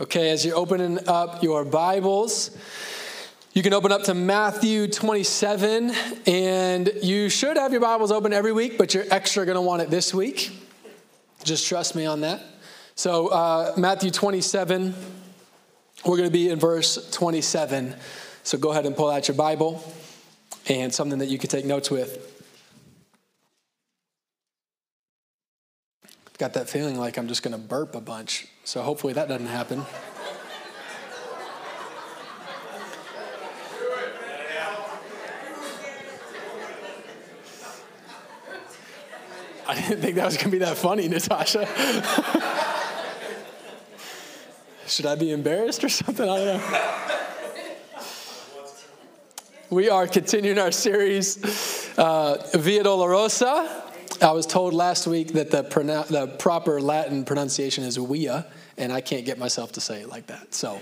Okay, as you're opening up your Bibles, you can open up to Matthew 27, and you should have your Bibles open every week, but you're extra going to want it this week. Just trust me on that. So, uh, Matthew 27, we're going to be in verse 27. So, go ahead and pull out your Bible and something that you can take notes with. Got that feeling like I'm just going to burp a bunch. So hopefully that doesn't happen. I didn't think that was going to be that funny, Natasha. Should I be embarrassed or something? I don't know. We are continuing our series, uh, Via Dolorosa. I was told last week that the, the proper Latin pronunciation is via, and I can't get myself to say it like that. So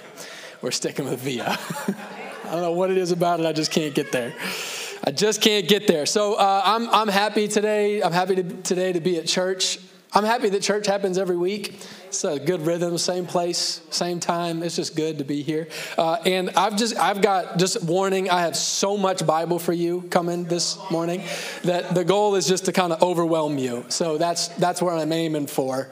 we're sticking with via. I don't know what it is about it, I just can't get there. I just can't get there. So uh, I'm, I'm happy today. I'm happy to, today to be at church. I'm happy that church happens every week. It's a good rhythm, same place, same time. It's just good to be here. Uh, and I've just, I've got just warning. I have so much Bible for you coming this morning that the goal is just to kind of overwhelm you. So that's that's where I'm aiming for.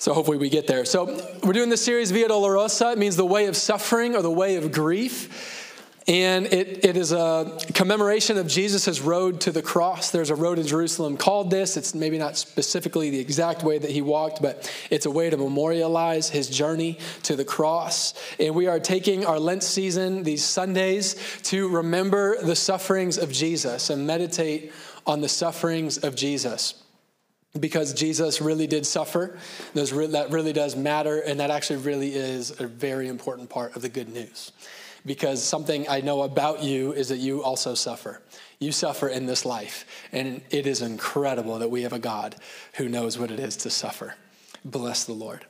So hopefully we get there. So we're doing this series Via Dolorosa. It means the way of suffering or the way of grief. And it, it is a commemoration of Jesus' road to the cross. There's a road to Jerusalem called this. It's maybe not specifically the exact way that he walked, but it's a way to memorialize his journey to the cross. And we are taking our Lent season, these Sundays, to remember the sufferings of Jesus and meditate on the sufferings of Jesus because Jesus really did suffer. That really does matter, and that actually really is a very important part of the good news because something I know about you is that you also suffer. You suffer in this life, and it is incredible that we have a God who knows what it is to suffer. Bless the Lord.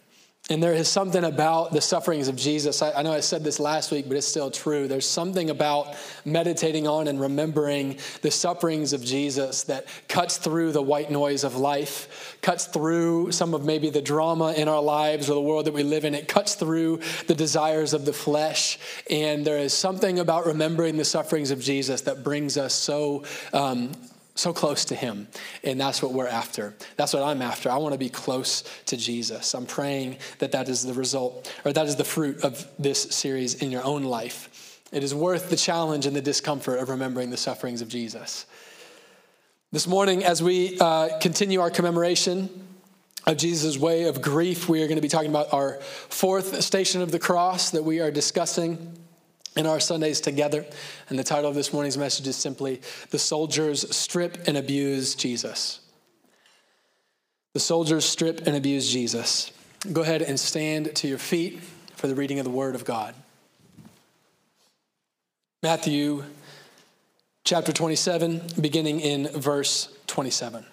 And there is something about the sufferings of Jesus. I, I, know I said this last week, but it's still true. There's something about meditating on and remembering the sufferings of Jesus that cuts through the white noise of life, cuts through some of maybe the drama in our lives or the world that we live in. It cuts through the desires of the flesh. And there is something about remembering the sufferings of Jesus that brings us so um, so close to him and that's what we're after. That's what i'm after. I want to be close to jesus. I'm praying that that is the result or that is the fruit of this series in your own life. It is worth the challenge and the discomfort of remembering the sufferings of jesus. This morning as we uh, continue our commemoration of jesus' way of grief we are going to be talking about our fourth station of the cross that we are discussing in our Sundays together. And the title of this morning's message is simply The Soldiers Strip and Abuse Jesus. The soldiers strip and abuse Jesus. Go ahead and stand to your feet for the reading of the Word of God. Matthew chapter 27, beginning in verse 27.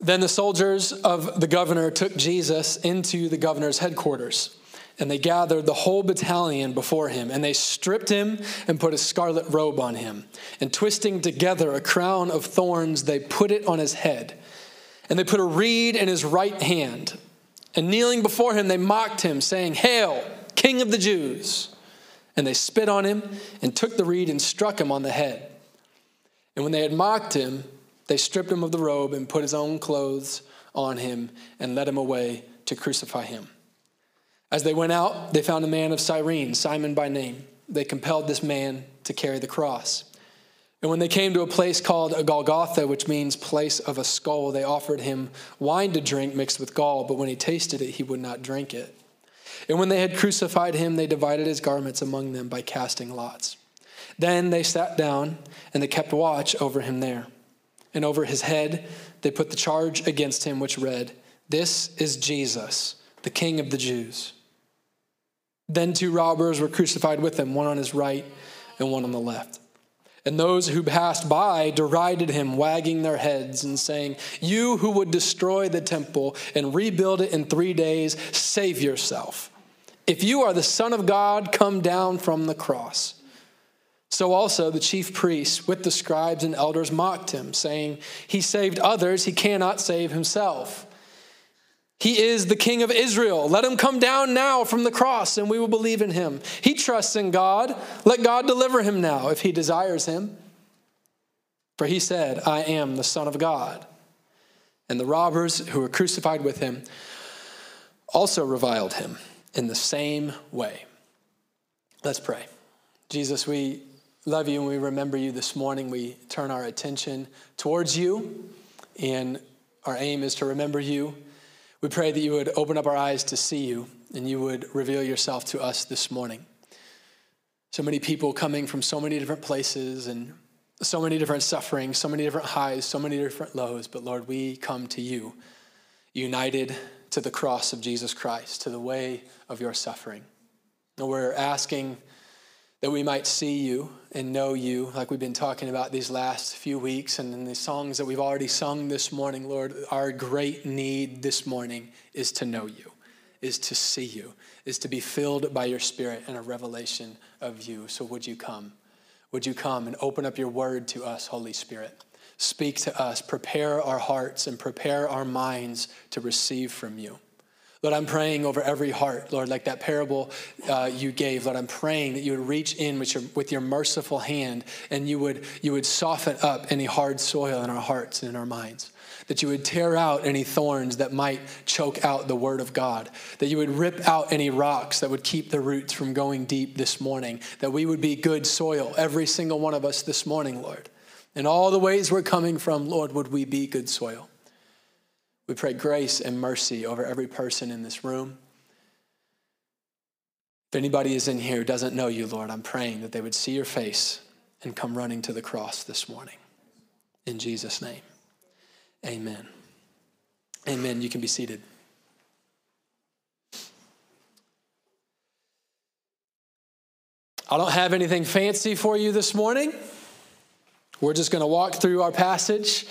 Then the soldiers of the governor took Jesus into the governor's headquarters and they gathered the whole battalion before him, and they stripped him and put a scarlet robe on him. And twisting together a crown of thorns, they put it on his head. And they put a reed in his right hand. And kneeling before him, they mocked him, saying, Hail, King of the Jews! And they spit on him and took the reed and struck him on the head. And when they had mocked him, they stripped him of the robe and put his own clothes on him and led him away to crucify him. As they went out, they found a man of Cyrene, Simon by name. They compelled this man to carry the cross. And when they came to a place called a Golgotha, which means place of a skull, they offered him wine to drink mixed with gall, but when he tasted it, he would not drink it. And when they had crucified him, they divided his garments among them by casting lots. Then they sat down, and they kept watch over him there. And over his head, they put the charge against him, which read, This is Jesus, the King of the Jews. Then two robbers were crucified with him, one on his right and one on the left. And those who passed by derided him, wagging their heads and saying, You who would destroy the temple and rebuild it in three days, save yourself. If you are the Son of God, come down from the cross. So also the chief priests with the scribes and elders mocked him, saying, He saved others, he cannot save himself. He is the King of Israel. Let him come down now from the cross and we will believe in him. He trusts in God. Let God deliver him now if he desires him. For he said, I am the Son of God. And the robbers who were crucified with him also reviled him in the same way. Let's pray. Jesus, we love you and we remember you this morning. We turn our attention towards you, and our aim is to remember you. We pray that you would open up our eyes to see you and you would reveal yourself to us this morning. So many people coming from so many different places and so many different sufferings, so many different highs, so many different lows. But Lord, we come to you united to the cross of Jesus Christ, to the way of your suffering. And we're asking that we might see you and know you, like we've been talking about these last few weeks and in the songs that we've already sung this morning, Lord. Our great need this morning is to know you, is to see you, is to be filled by your Spirit and a revelation of you. So would you come? Would you come and open up your word to us, Holy Spirit? Speak to us, prepare our hearts and prepare our minds to receive from you. Lord, I'm praying over every heart, Lord, like that parable uh, you gave. Lord, I'm praying that you would reach in with your, with your merciful hand and you would, you would soften up any hard soil in our hearts and in our minds. That you would tear out any thorns that might choke out the word of God. That you would rip out any rocks that would keep the roots from going deep this morning. That we would be good soil, every single one of us this morning, Lord. In all the ways we're coming from, Lord, would we be good soil? We pray grace and mercy over every person in this room. If anybody is in here who doesn't know you, Lord, I'm praying that they would see your face and come running to the cross this morning. In Jesus' name, amen. Amen. You can be seated. I don't have anything fancy for you this morning. We're just going to walk through our passage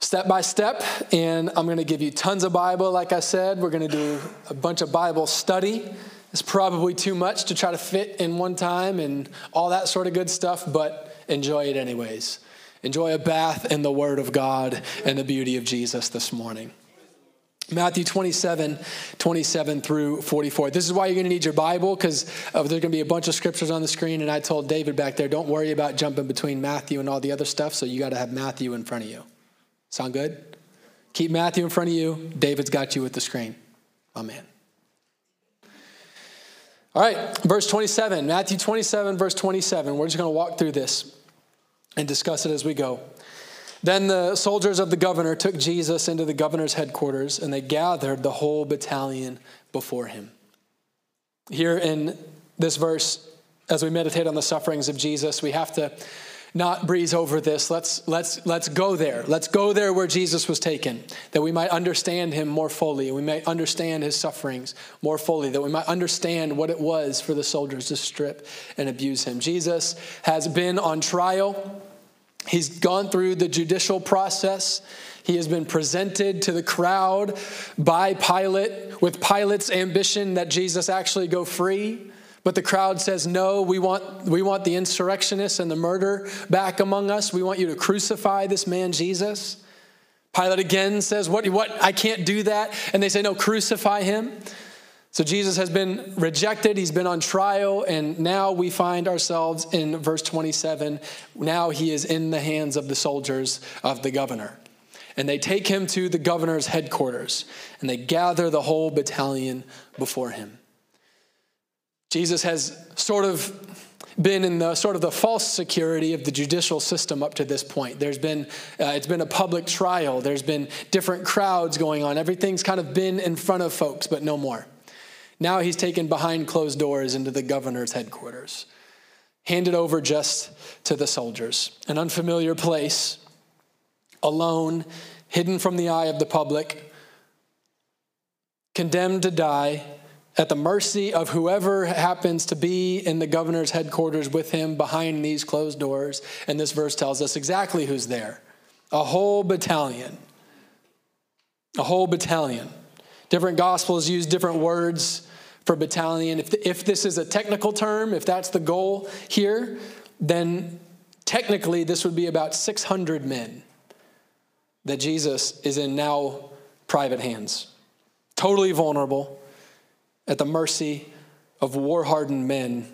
step by step, and I'm going to give you tons of Bible, like I said. We're going to do a bunch of Bible study. It's probably too much to try to fit in one time and all that sort of good stuff, but enjoy it anyways. Enjoy a bath in the Word of God and the beauty of Jesus this morning. Matthew 27, 27 through 44. This is why you're going to need your Bible because uh, there's going to be a bunch of scriptures on the screen. And I told David back there, don't worry about jumping between Matthew and all the other stuff. So you got to have Matthew in front of you. Sound good? Keep Matthew in front of you. David's got you with the screen. Amen. All right, verse 27, Matthew 27, verse 27. We're just going to walk through this and discuss it as we go. Then the soldiers of the governor took Jesus into the governor's headquarters, and they gathered the whole battalion before him. Here in this verse, as we meditate on the sufferings of Jesus, we have to not breeze over this. Let's, let's, let's go there. Let's go there where Jesus was taken, that we might understand him more fully, we might understand his sufferings more fully, that we might understand what it was for the soldiers to strip and abuse him. Jesus has been on trial. He's gone through the judicial process. He has been presented to the crowd by Pilate with Pilate's ambition that Jesus actually go free. But the crowd says, No, we want, we want the insurrectionists and the murder back among us. We want you to crucify this man, Jesus. Pilate again says, What? what? I can't do that. And they say, No, crucify him. So Jesus has been rejected, he's been on trial, and now we find ourselves in verse 27. Now he is in the hands of the soldiers of the governor. And they take him to the governor's headquarters, and they gather the whole battalion before him. Jesus has sort of been in the sort of the false security of the judicial system up to this point. There's been uh, it's been a public trial. There's been different crowds going on. Everything's kind of been in front of folks, but no more. Now he's taken behind closed doors into the governor's headquarters, handed over just to the soldiers. An unfamiliar place, alone, hidden from the eye of the public, condemned to die, at the mercy of whoever happens to be in the governor's headquarters with him behind these closed doors. And this verse tells us exactly who's there a whole battalion. A whole battalion. Different gospels use different words for battalion. If, if this is a technical term, if that's the goal here, then technically this would be about 600 men that Jesus is in now private hands, totally vulnerable, at the mercy of war hardened men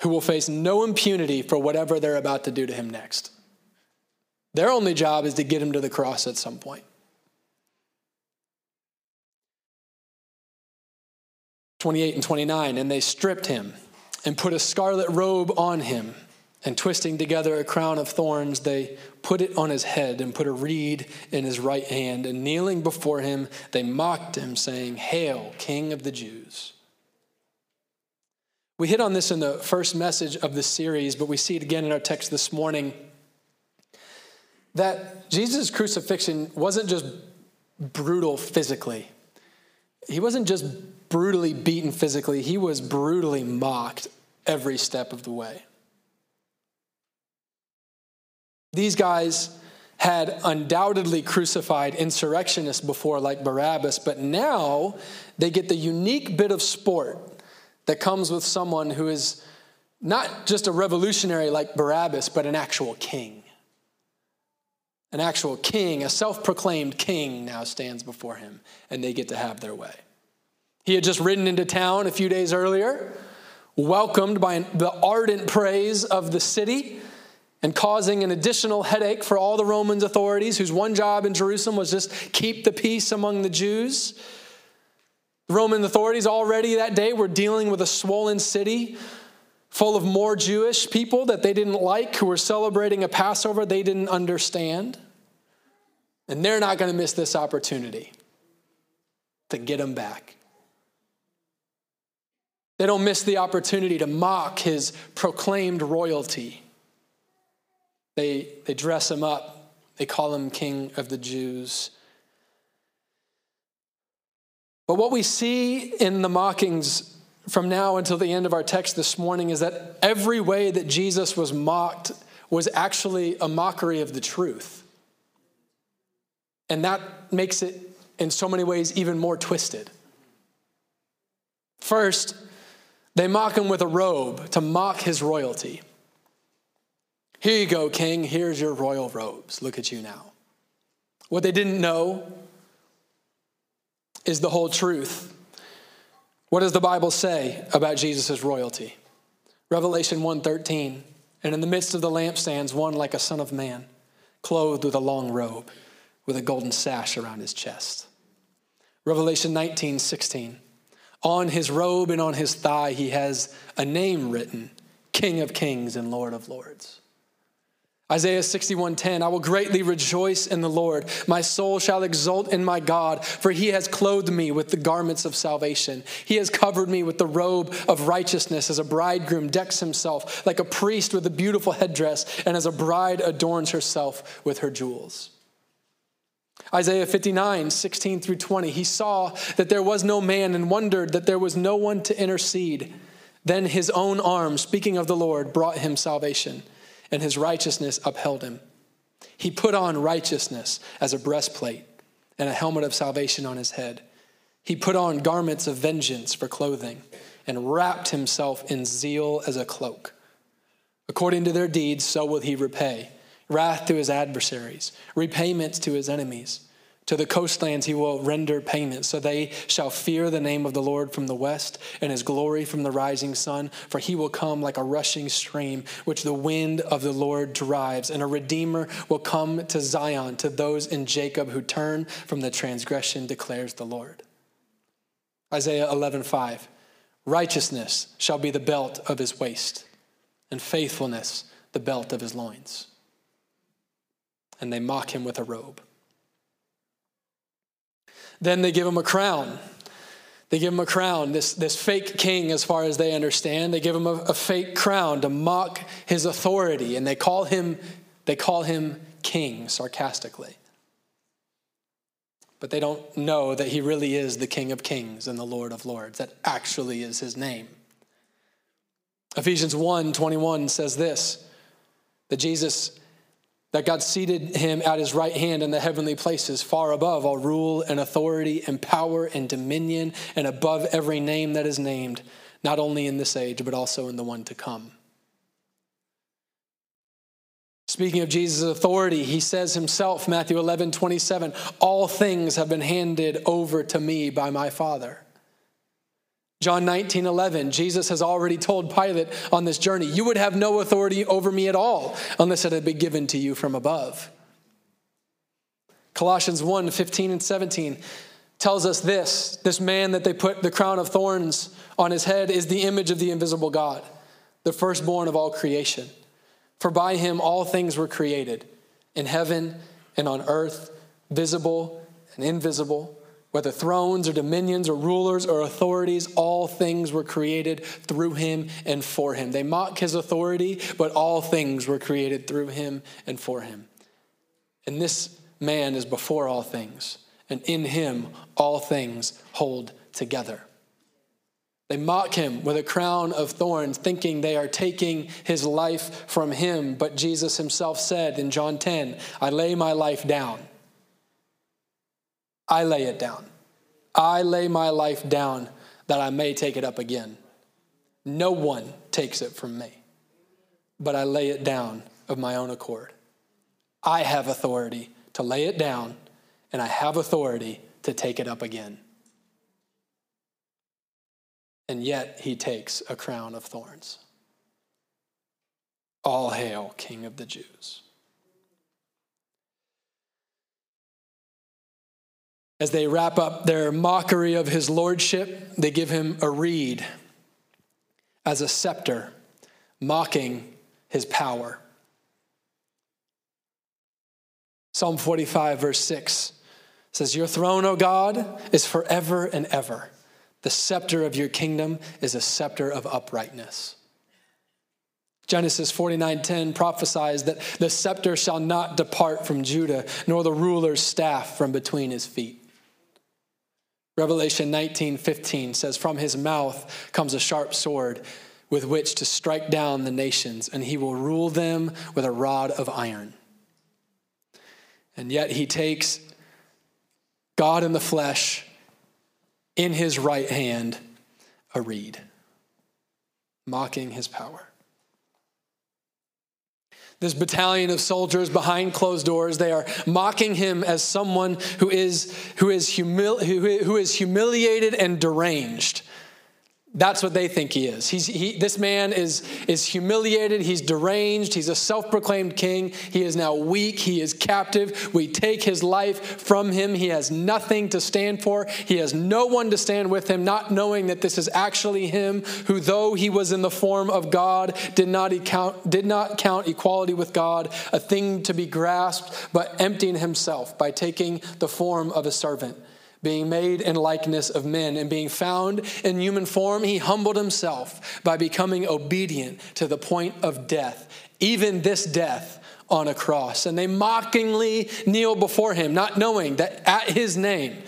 who will face no impunity for whatever they're about to do to him next. Their only job is to get him to the cross at some point. 28 and 29, and they stripped him and put a scarlet robe on him, and twisting together a crown of thorns, they put it on his head and put a reed in his right hand. And kneeling before him, they mocked him, saying, Hail, King of the Jews. We hit on this in the first message of the series, but we see it again in our text this morning that Jesus' crucifixion wasn't just brutal physically. He wasn't just brutally beaten physically, he was brutally mocked every step of the way. These guys had undoubtedly crucified insurrectionists before, like Barabbas, but now they get the unique bit of sport that comes with someone who is not just a revolutionary like Barabbas, but an actual king. An actual king, a self proclaimed king, now stands before him, and they get to have their way. He had just ridden into town a few days earlier, welcomed by the ardent praise of the city and causing an additional headache for all the Roman authorities whose one job in Jerusalem was just keep the peace among the Jews. The Roman authorities already that day were dealing with a swollen city full of more Jewish people that they didn't like who were celebrating a Passover they didn't understand. And they're not going to miss this opportunity to get them back. They don't miss the opportunity to mock his proclaimed royalty. They, they dress him up, they call him King of the Jews. But what we see in the mockings from now until the end of our text this morning is that every way that Jesus was mocked was actually a mockery of the truth. And that makes it, in so many ways, even more twisted. First, they mock him with a robe to mock his royalty. Here you go, king. Here's your royal robes. Look at you now. What they didn't know is the whole truth. What does the Bible say about Jesus' royalty? Revelation 1:13. And in the midst of the lampstands, one like a son of man, clothed with a long robe, with a golden sash around his chest. Revelation 19, 16. On his robe and on his thigh, he has a name written King of Kings and Lord of Lords. Isaiah 61:10 I will greatly rejoice in the Lord my soul shall exult in my God for he has clothed me with the garments of salvation he has covered me with the robe of righteousness as a bridegroom decks himself like a priest with a beautiful headdress and as a bride adorns herself with her jewels Isaiah 59, 16 through 20. He saw that there was no man and wondered that there was no one to intercede. Then his own arm, speaking of the Lord, brought him salvation, and his righteousness upheld him. He put on righteousness as a breastplate and a helmet of salvation on his head. He put on garments of vengeance for clothing and wrapped himself in zeal as a cloak. According to their deeds, so will he repay wrath to his adversaries, repayments to his enemies. To the coastlands he will render payment, so they shall fear the name of the Lord from the west and his glory from the rising sun. For he will come like a rushing stream, which the wind of the Lord drives. And a redeemer will come to Zion, to those in Jacob who turn from the transgression, declares the Lord. Isaiah 11, 5. Righteousness shall be the belt of his waist, and faithfulness the belt of his loins and they mock him with a robe. Then they give him a crown. They give him a crown, this, this fake king, as far as they understand. They give him a, a fake crown to mock his authority, and they call him, they call him king sarcastically. But they don't know that he really is the King of Kings and the Lord of Lords. That actually is his name. Ephesians 1 21 says this that Jesus that God seated him at his right hand in the heavenly places, far above all rule and authority and power and dominion, and above every name that is named, not only in this age, but also in the one to come. Speaking of Jesus' authority, he says himself, Matthew 11, 27, all things have been handed over to me by my Father. John 19, 11, Jesus has already told Pilate on this journey, You would have no authority over me at all unless it had been given to you from above. Colossians 1, 15 and 17 tells us this this man that they put the crown of thorns on his head is the image of the invisible God, the firstborn of all creation. For by him all things were created, in heaven and on earth, visible and invisible, whether thrones or dominions or rulers or authorities, all things were created through him and for him. They mock his authority, but all things were created through him and for him. And this man is before all things, and in him all things hold together. They mock him with a crown of thorns, thinking they are taking his life from him. But Jesus himself said in John 10, I lay my life down. I lay it down. I lay my life down that I may take it up again. No one takes it from me, but I lay it down of my own accord. I have authority to lay it down, and I have authority to take it up again and yet he takes a crown of thorns. All hail, King of the Jews. As they wrap up their mockery of his lordship, they give him a reed as a scepter, mocking his power. Psalm 45, verse 6 says, Your throne, O God, is forever and ever. The scepter of your kingdom is a scepter of uprightness. Genesis 49:10 prophesies that the scepter shall not depart from Judah, nor the ruler's staff from between his feet. Revelation 19:15 says from his mouth comes a sharp sword with which to strike down the nations and he will rule them with a rod of iron. And yet he takes God in the flesh in his right hand a reed, mocking his power. This battalion of soldiers behind closed doors, they are mocking him as someone who is, who is, humil- who, who is humiliated and deranged. That's what they think he is. He's, he, this man is, is humiliated. He's deranged. He's a self proclaimed king. He is now weak. He is captive. We take his life from him. He has nothing to stand for. He has no one to stand with him, not knowing that this is actually him who, though he was in the form of God, did not, count, did not count equality with God a thing to be grasped, but emptying himself by taking the form of a servant being made in likeness of men and being found in human form, he humbled himself by becoming obedient to the point of death, even this death on a cross. And they mockingly kneel before him, not knowing that at his name,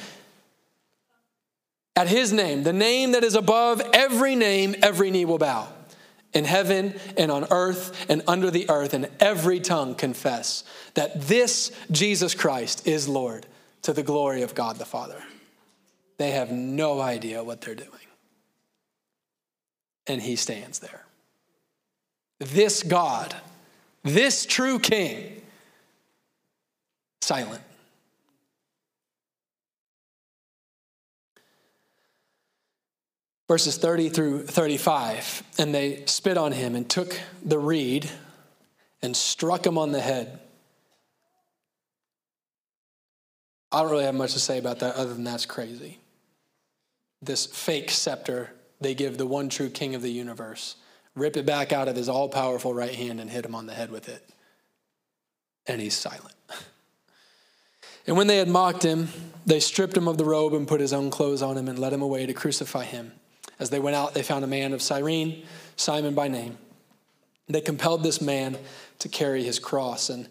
at his name, the name that is above every name, every knee will bow in heaven and on earth and under the earth, and every tongue confess that this Jesus Christ is Lord to the glory of God the Father. They have no idea what they're doing. And he stands there. This God, this true king, silent. Verses 30 through 35. And they spit on him and took the reed and struck him on the head I don't really have much to say about that other than that's crazy. This fake scepter they give the one true king of the universe, rip it back out of his all powerful right hand and hit him on the head with it. And he's silent. And when they had mocked him, they stripped him of the robe and put his own clothes on him and led him away to crucify him. As they went out, they found a man of Cyrene, Simon by name. They compelled this man to carry his cross. And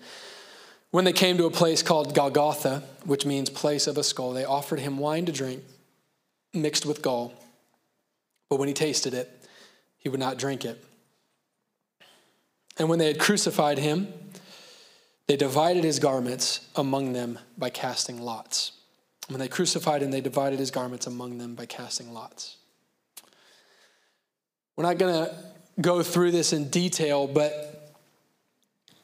when they came to a place called Golgotha, which means place of a skull, they offered him wine to drink mixed with gall. But when he tasted it, he would not drink it. And when they had crucified him, they divided his garments among them by casting lots. When they crucified him, they divided his garments among them by casting lots. We're not going to go through this in detail, but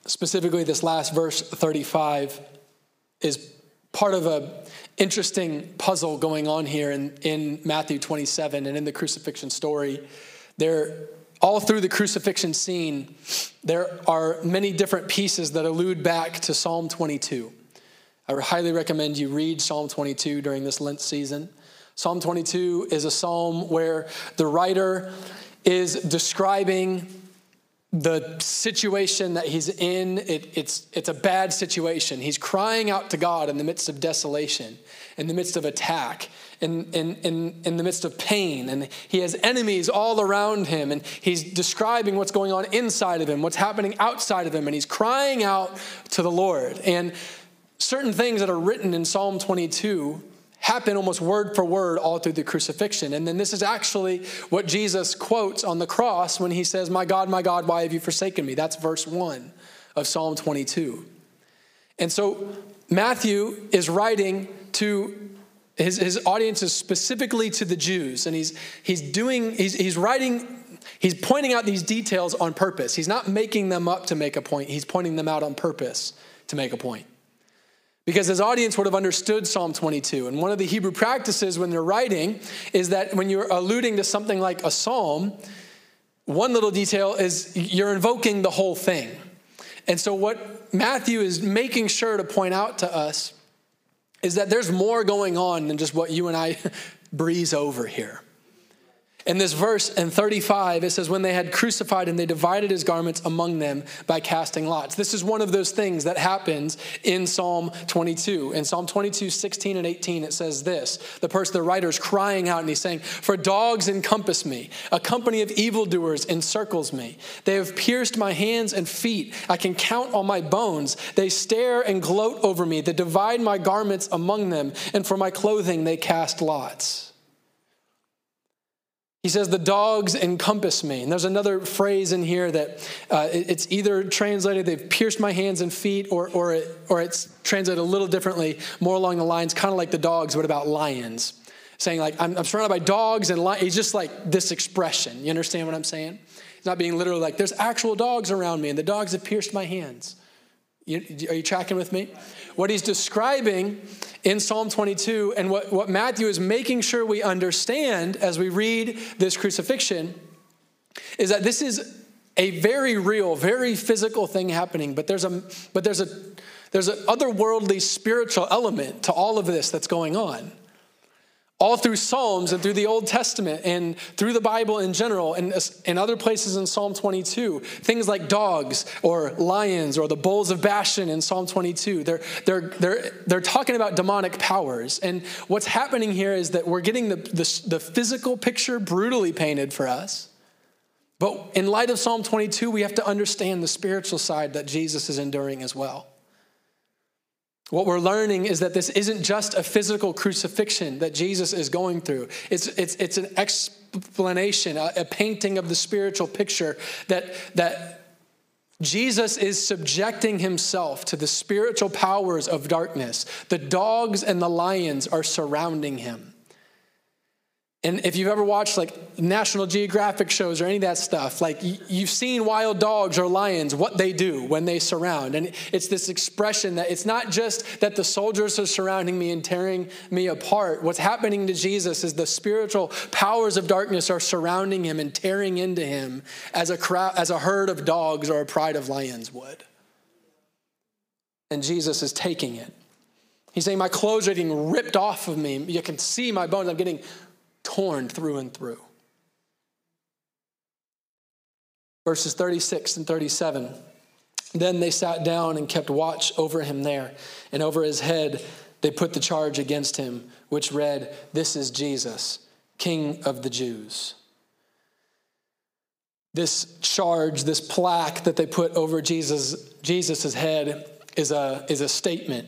specifically this last verse 35 is part of a interesting puzzle going on here in, in Matthew 27 and in the crucifixion story. There, all through the crucifixion scene, there are many different pieces that allude back to Psalm 22. I highly recommend you read Psalm 22 during this Lent season. Psalm 22 is a psalm where the writer is describing the situation that he's in, it, it's, it's a bad situation. He's crying out to God in the midst of desolation, in the midst of attack, in, in, in, in the midst of pain. And he has enemies all around him. And he's describing what's going on inside of him, what's happening outside of him. And he's crying out to the Lord. And certain things that are written in Psalm 22 happen almost word for word all through the crucifixion. And then this is actually what Jesus quotes on the cross when he says, My God, my God, why have you forsaken me? That's verse 1 of Psalm 22. And so Matthew is writing to his, his audience is specifically to the Jews, and he's, he's doing, he's, he's writing, he's pointing out these details on purpose. He's not making them up to make a point, he's pointing them out on purpose to make a point. Because his audience would have understood Psalm 22. And one of the Hebrew practices when they're writing is that when you're alluding to something like a psalm, one little detail is you're invoking the whole thing. And so, what Matthew is making sure to point out to us is that there's more going on than just what you and I breeze over here. In this verse in 35, it says, When they had crucified him, they divided his garments among them by casting lots. This is one of those things that happens in Psalm 22. In Psalm 22, 16 and 18, it says this The person, the writer is crying out and he's saying, For dogs encompass me, a company of evildoers encircles me. They have pierced my hands and feet. I can count all my bones. They stare and gloat over me. They divide my garments among them, and for my clothing they cast lots. He says, The dogs encompass me. And there's another phrase in here that uh, it's either translated, they've pierced my hands and feet, or, or, it, or it's translated a little differently, more along the lines, kind of like the dogs, but about lions. Saying, like, I'm, I'm surrounded by dogs and lions. He's just like this expression. You understand what I'm saying? He's not being literally like, there's actual dogs around me, and the dogs have pierced my hands. You, are you tracking with me? What he's describing in Psalm 22 and what, what Matthew is making sure we understand as we read this crucifixion is that this is a very real, very physical thing happening, but there's a but there's a there's an otherworldly spiritual element to all of this that's going on all through Psalms and through the Old Testament and through the Bible in general and in other places in Psalm 22. Things like dogs or lions or the bulls of Bashan in Psalm 22. They're, they're, they're, they're talking about demonic powers. And what's happening here is that we're getting the, the, the physical picture brutally painted for us. But in light of Psalm 22, we have to understand the spiritual side that Jesus is enduring as well. What we're learning is that this isn't just a physical crucifixion that Jesus is going through. It's, it's, it's an explanation, a, a painting of the spiritual picture that, that Jesus is subjecting himself to the spiritual powers of darkness. The dogs and the lions are surrounding him. And if you've ever watched like National Geographic shows or any of that stuff, like you've seen wild dogs or lions, what they do when they surround. And it's this expression that it's not just that the soldiers are surrounding me and tearing me apart. What's happening to Jesus is the spiritual powers of darkness are surrounding him and tearing into him as a crowd, as a herd of dogs or a pride of lions would. And Jesus is taking it. He's saying, My clothes are getting ripped off of me. You can see my bones. I'm getting torn through and through. Verses 36 and 37. Then they sat down and kept watch over him there, and over his head they put the charge against him, which read, This is Jesus, King of the Jews. This charge, this plaque that they put over Jesus' Jesus's head is a, is a statement.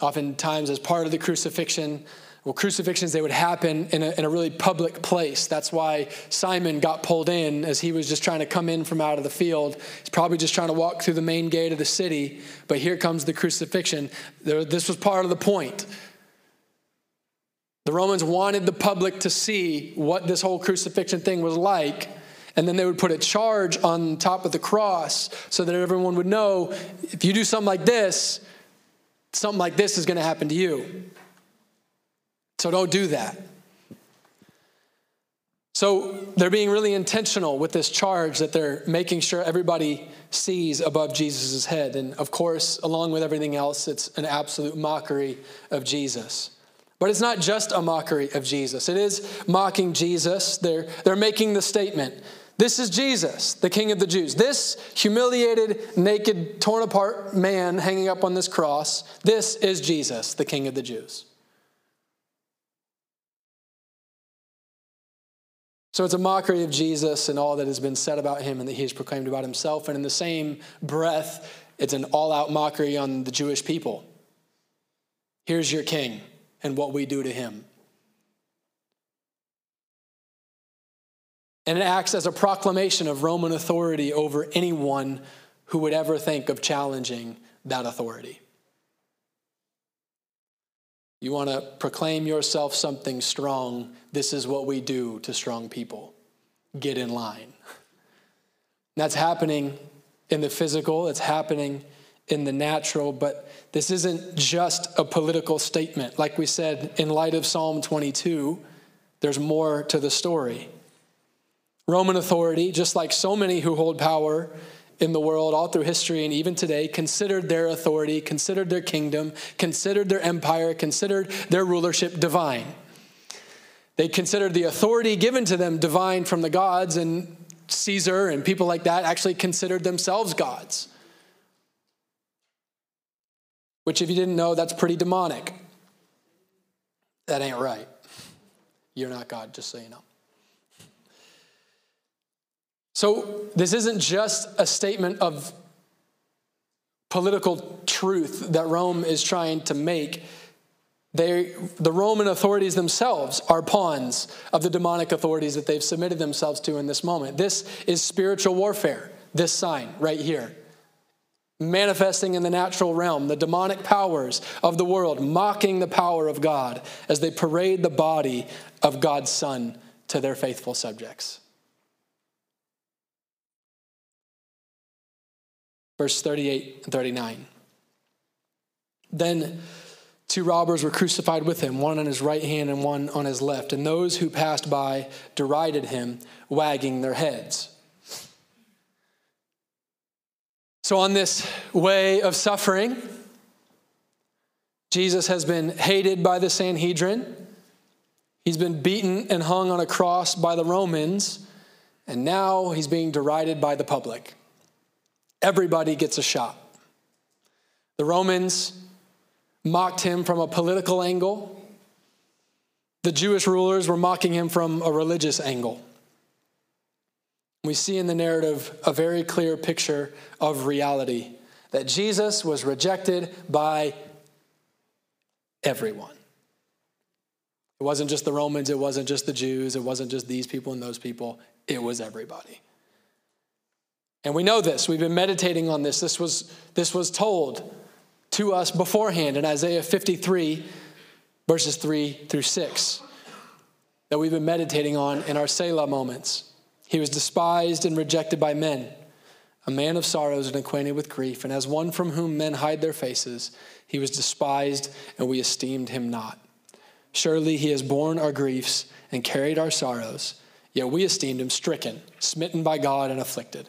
Oftentimes, as part of the crucifixion, well, crucifixions, they would happen in a, in a really public place. That's why Simon got pulled in as he was just trying to come in from out of the field. He's probably just trying to walk through the main gate of the city, but here comes the crucifixion. This was part of the point. The Romans wanted the public to see what this whole crucifixion thing was like, And then they would put a charge on top of the cross so that everyone would know if you do something like this, something like this is going to happen to you. So don't do that. So they're being really intentional with this charge that they're making sure everybody sees above Jesus' head. And of course, along with everything else, it's an absolute mockery of Jesus. But it's not just a mockery of Jesus, it is mocking Jesus. They're, they're making the statement this is Jesus, the King of the Jews. This humiliated, naked, torn apart man hanging up on this cross, this is Jesus, the King of the Jews. So it's a mockery of Jesus and all that has been said about him and that he has proclaimed about himself. And in the same breath, it's an all out mockery on the Jewish people. Here's your king and what we do to him. And it acts as a proclamation of Roman authority over anyone who would ever think of challenging that authority. You want to proclaim yourself something strong, this is what we do to strong people. Get in line. That's happening in the physical, it's happening in the natural, but this isn't just a political statement. Like we said, in light of Psalm 22, there's more to the story. Roman authority, just like so many who hold power in the world all through history and even today considered their authority, considered their kingdom, considered their empire, considered their rulership divine. They considered the authority given to them divine from the gods, and Caesar and people like that actually considered themselves gods. Which, if you didn't know, that's pretty demonic. That ain't right. You're not God, just so you know. So, this isn't just a statement of political truth that Rome is trying to make. They, the Roman authorities themselves are pawns of the demonic authorities that they've submitted themselves to in this moment. This is spiritual warfare, this sign right here. Manifesting in the natural realm, the demonic powers of the world, mocking the power of God as they parade the body of God's Son to their faithful subjects. Verse 38 and 39. Then two robbers were crucified with him, one on his right hand and one on his left. And those who passed by derided him, wagging their heads. So, on this way of suffering, Jesus has been hated by the Sanhedrin. He's been beaten and hung on a cross by the Romans. And now he's being derided by the public. Everybody gets a shot. The Romans mocked him from a political angle. The Jewish rulers were mocking him from a religious angle. We see in the narrative a very clear picture of reality that Jesus was rejected by everyone. It wasn't just the Romans, it wasn't just the Jews, it wasn't just these people and those people, it was everybody. And we know this. We've been meditating on this. This was, this was told to us beforehand in Isaiah 53, verses 3 through 6, that we've been meditating on in our Selah moments. He was despised and rejected by men, a man of sorrows and acquainted with grief, and as one from whom men hide their faces, he was despised, and we esteemed him not. Surely he has borne our griefs and carried our sorrows, yet we esteemed him stricken, smitten by God, and afflicted.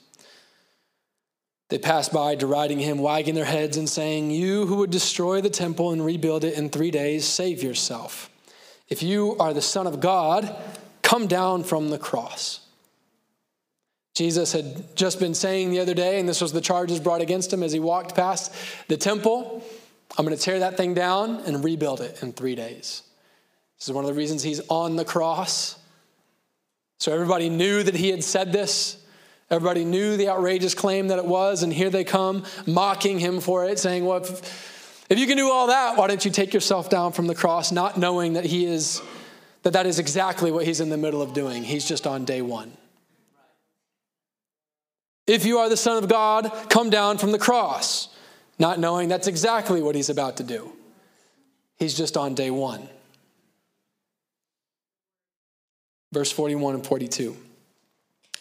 They passed by, deriding him, wagging their heads, and saying, You who would destroy the temple and rebuild it in three days, save yourself. If you are the Son of God, come down from the cross. Jesus had just been saying the other day, and this was the charges brought against him as he walked past the temple I'm going to tear that thing down and rebuild it in three days. This is one of the reasons he's on the cross. So everybody knew that he had said this. Everybody knew the outrageous claim that it was, and here they come mocking him for it, saying, Well, if, if you can do all that, why don't you take yourself down from the cross, not knowing that he is, that that is exactly what he's in the middle of doing. He's just on day one. If you are the Son of God, come down from the cross, not knowing that's exactly what he's about to do. He's just on day one. Verse 41 and 42.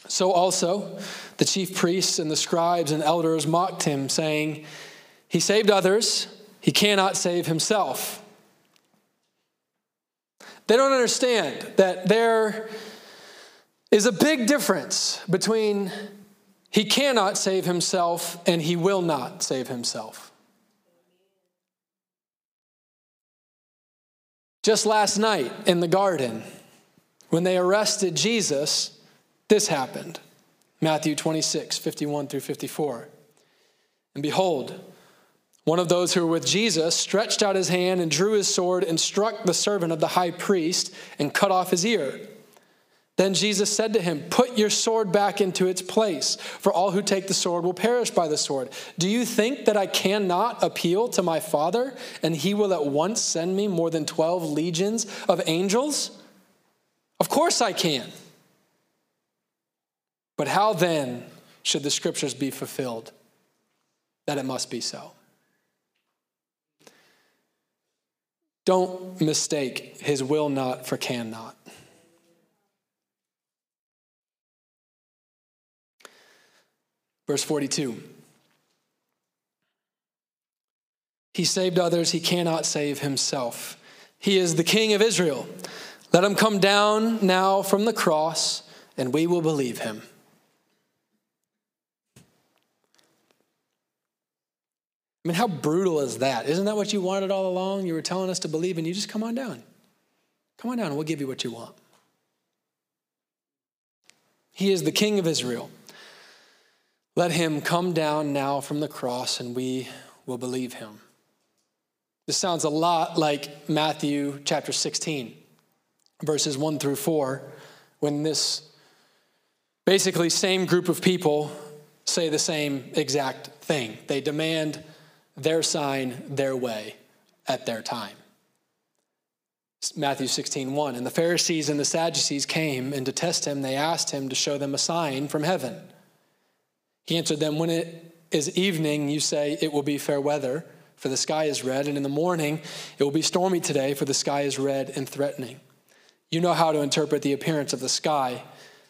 So also the chief priests and the scribes and elders mocked him, saying, He saved others, he cannot save himself. They don't understand that there is a big difference between he cannot save himself and he will not save himself. Just last night in the garden, when they arrested Jesus, this happened Matthew 26, 51 through 54. And behold, one of those who were with Jesus stretched out his hand and drew his sword and struck the servant of the high priest and cut off his ear. Then Jesus said to him, Put your sword back into its place, for all who take the sword will perish by the sword. Do you think that I cannot appeal to my Father, and he will at once send me more than 12 legions of angels? Of course I can. But how then should the scriptures be fulfilled that it must be so? Don't mistake his will not for cannot. Verse 42. He saved others, he cannot save himself. He is the King of Israel. Let him come down now from the cross, and we will believe him. I mean, how brutal is that? Isn't that what you wanted all along? You were telling us to believe, and you just come on down. Come on down, and we'll give you what you want. He is the King of Israel. Let him come down now from the cross, and we will believe him. This sounds a lot like Matthew chapter 16, verses 1 through 4, when this basically same group of people say the same exact thing. They demand their sign their way at their time. Matthew 16, 1. And the Pharisees and the Sadducees came, and to test him, they asked him to show them a sign from heaven. He answered them, When it is evening, you say, It will be fair weather, for the sky is red, and in the morning, it will be stormy today, for the sky is red and threatening. You know how to interpret the appearance of the sky,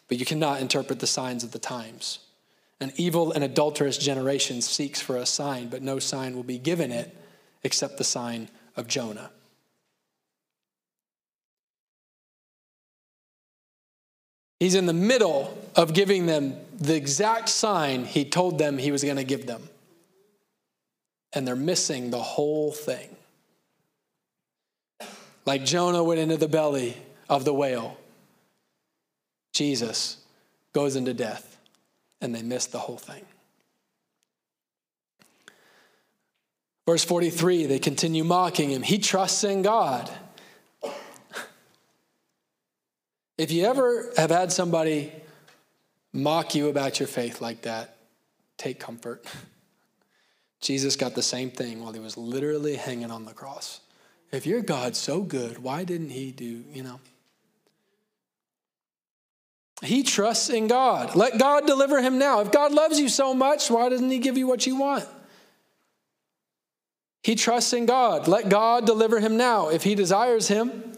but you cannot interpret the signs of the times. An evil and adulterous generation seeks for a sign, but no sign will be given it except the sign of Jonah. He's in the middle of giving them the exact sign he told them he was going to give them. And they're missing the whole thing. Like Jonah went into the belly of the whale, Jesus goes into death and they missed the whole thing. Verse 43, they continue mocking him. He trusts in God. If you ever have had somebody mock you about your faith like that, take comfort. Jesus got the same thing while he was literally hanging on the cross. If your God's so good, why didn't he do, you know? He trusts in God. Let God deliver him now. If God loves you so much, why doesn't he give you what you want? He trusts in God. Let God deliver him now if he desires him.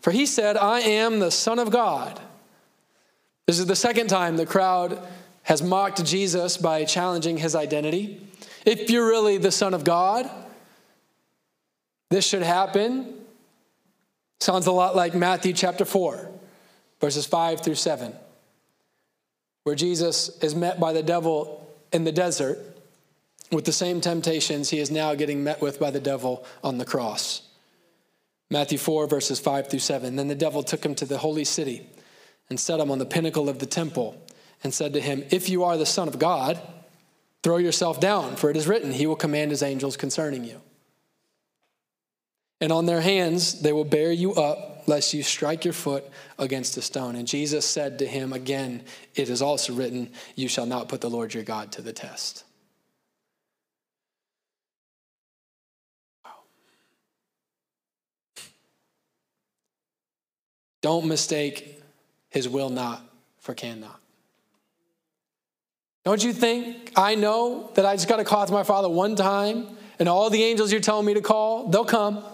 For he said, I am the Son of God. This is the second time the crowd has mocked Jesus by challenging his identity. If you're really the Son of God, this should happen. Sounds a lot like Matthew chapter 4 verses 5 through 7, where Jesus is met by the devil in the desert with the same temptations he is now getting met with by the devil on the cross. Matthew 4, verses 5 through 7. Then the devil took him to the holy city and set him on the pinnacle of the temple and said to him, If you are the Son of God, throw yourself down, for it is written, He will command His angels concerning you. And on their hands they will bear you up lest you strike your foot against a stone. And Jesus said to him again, It is also written, You shall not put the Lord your God to the test. Don't mistake his will not for cannot. Don't you think I know that I just got to call to my father one time and all the angels you're telling me to call, they'll come.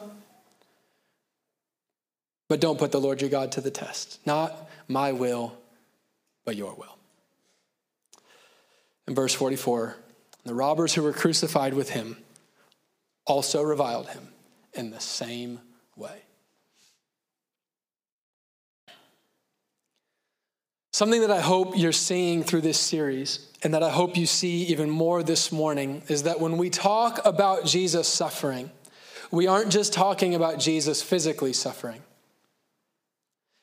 But don't put the Lord your God to the test. Not my will, but your will. In verse 44, the robbers who were crucified with him also reviled him in the same way. Something that I hope you're seeing through this series, and that I hope you see even more this morning, is that when we talk about Jesus suffering, we aren't just talking about Jesus physically suffering.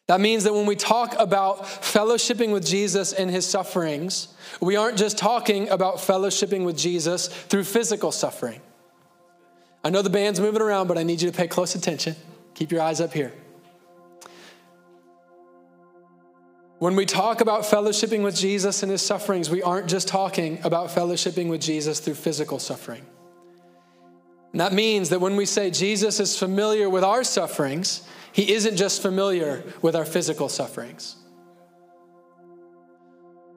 That means that when we talk about fellowshipping with Jesus in his sufferings, we aren't just talking about fellowshipping with Jesus through physical suffering. I know the band's moving around, but I need you to pay close attention. Keep your eyes up here. When we talk about fellowshipping with Jesus in his sufferings, we aren't just talking about fellowshipping with Jesus through physical suffering. And that means that when we say Jesus is familiar with our sufferings, he isn't just familiar with our physical sufferings.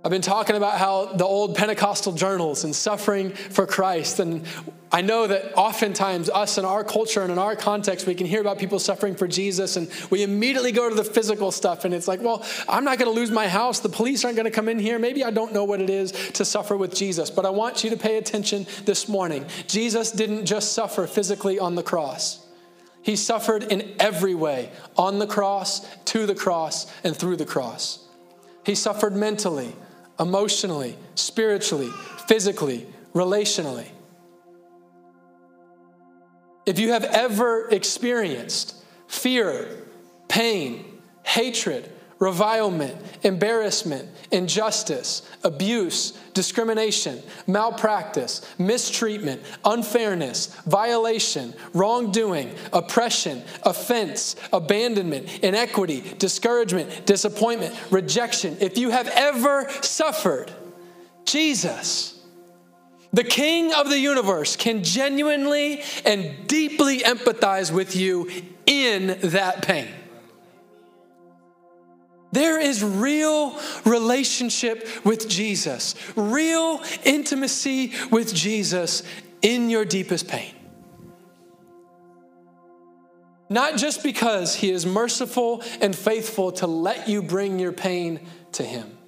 I've been talking about how the old Pentecostal journals and suffering for Christ. And I know that oftentimes, us in our culture and in our context, we can hear about people suffering for Jesus, and we immediately go to the physical stuff. And it's like, well, I'm not going to lose my house. The police aren't going to come in here. Maybe I don't know what it is to suffer with Jesus. But I want you to pay attention this morning. Jesus didn't just suffer physically on the cross, He suffered in every way on the cross, to the cross, and through the cross. He suffered mentally emotionally, spiritually, physically, relationally. If you have ever experienced fear, pain, hatred, revilement, embarrassment, injustice, abuse, discrimination, malpractice, mistreatment, unfairness, violation, wrongdoing, oppression, offense, abandonment, inequity, discouragement, disappointment, rejection. If you have ever suffered, Jesus, the King of the universe, can genuinely and deeply empathize with you in that pain. There is real relationship with Jesus, real intimacy with Jesus in your deepest pain. Not just because he is merciful and faithful to let you bring your pain to him,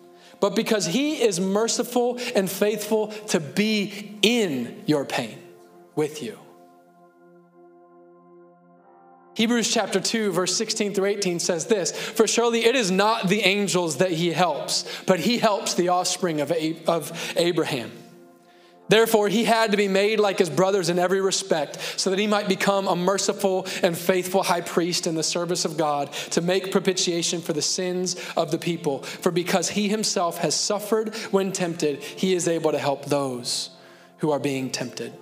but because he is merciful and faithful to be in your pain with you. Hebrews chapter 2, verse 16 through 18 says this For surely it is not the angels that he helps, but he helps the offspring of, of Abraham. Therefore, he had to be made like his brothers in every respect, so that he might become a merciful and faithful high priest in the service of God to make propitiation for the sins of the people. For because he himself has suffered when tempted, he is able to help those who are being tempted.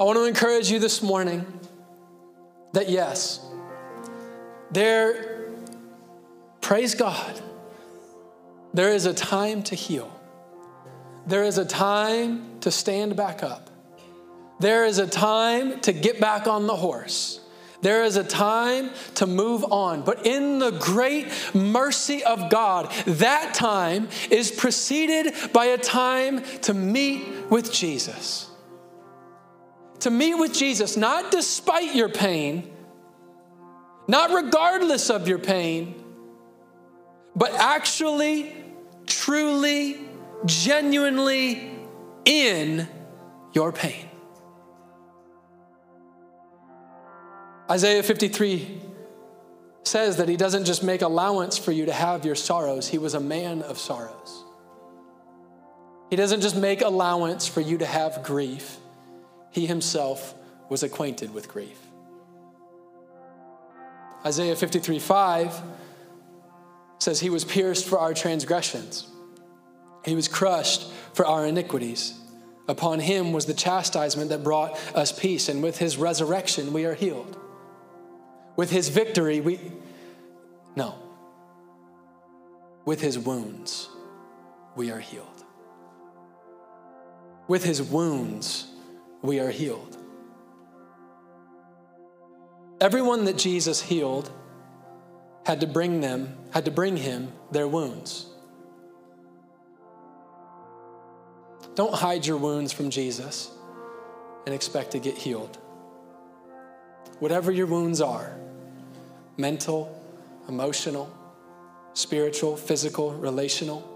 I want to encourage you this morning that yes, there, praise God, there is a time to heal. There is a time to stand back up. There is a time to get back on the horse. There is a time to move on. But in the great mercy of God, that time is preceded by a time to meet with Jesus to meet with Jesus, not despite your pain, not regardless of your pain, but actually, truly, genuinely in your pain. Isaiah 53 says that he doesn't just make allowance for you to have your sorrows, he was a man of sorrows. He doesn't just make allowance for you to have grief, he himself was acquainted with grief. Isaiah 53 5 says, He was pierced for our transgressions, He was crushed for our iniquities. Upon him was the chastisement that brought us peace, and with his resurrection we are healed. With his victory, we. No. With his wounds, we are healed. With his wounds, we are healed. Everyone that Jesus healed had to bring them, had to bring him their wounds. Don't hide your wounds from Jesus and expect to get healed. Whatever your wounds are mental, emotional, spiritual, physical, relational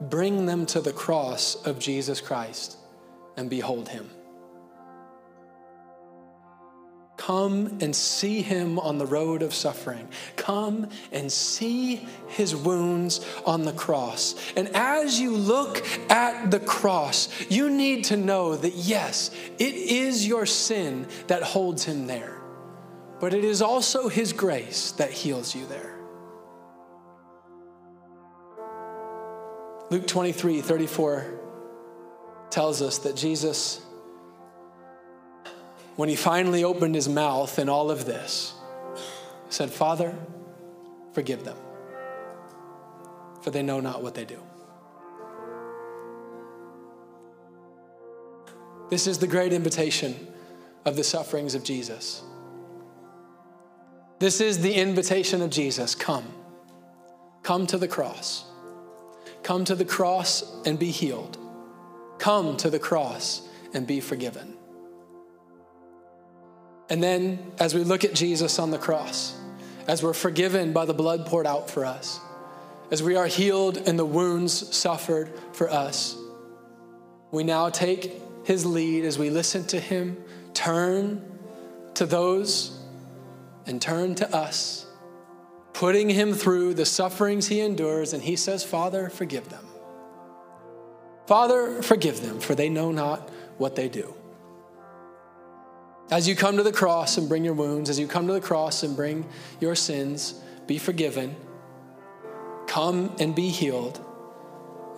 bring them to the cross of Jesus Christ and behold him. Come and see him on the road of suffering. Come and see his wounds on the cross. And as you look at the cross, you need to know that yes, it is your sin that holds him there, but it is also his grace that heals you there. Luke 23 34 tells us that Jesus when he finally opened his mouth in all of this, said, Father, forgive them, for they know not what they do. This is the great invitation of the sufferings of Jesus. This is the invitation of Jesus come. Come to the cross. Come to the cross and be healed. Come to the cross and be forgiven. And then, as we look at Jesus on the cross, as we're forgiven by the blood poured out for us, as we are healed and the wounds suffered for us, we now take his lead as we listen to him turn to those and turn to us, putting him through the sufferings he endures, and he says, Father, forgive them. Father, forgive them, for they know not what they do. As you come to the cross and bring your wounds, as you come to the cross and bring your sins, be forgiven, come and be healed,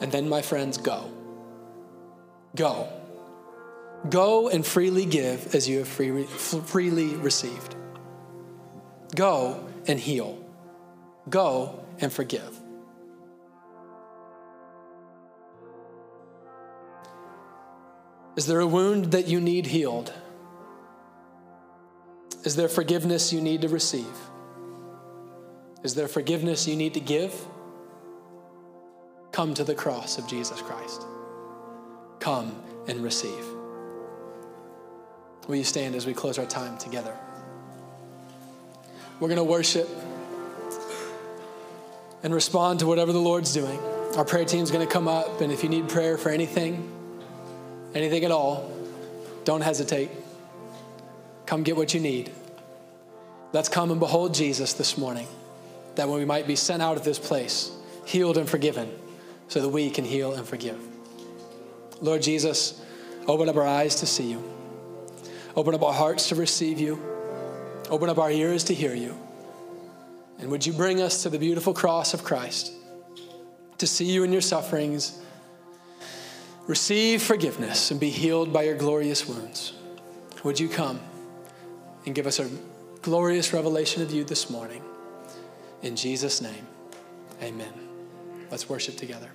and then, my friends, go. Go. Go and freely give as you have free, freely received. Go and heal. Go and forgive. Is there a wound that you need healed? Is there forgiveness you need to receive? Is there forgiveness you need to give? Come to the cross of Jesus Christ. Come and receive. Will you stand as we close our time together? We're going to worship and respond to whatever the Lord's doing. Our prayer team's going to come up, and if you need prayer for anything, anything at all, don't hesitate. Come get what you need. Let's come and behold Jesus this morning, that when we might be sent out of this place, healed and forgiven, so that we can heal and forgive. Lord Jesus, open up our eyes to see you, open up our hearts to receive you, open up our ears to hear you. And would you bring us to the beautiful cross of Christ to see you in your sufferings, receive forgiveness, and be healed by your glorious wounds? Would you come? and give us a glorious revelation of you this morning. In Jesus' name, amen. Let's worship together.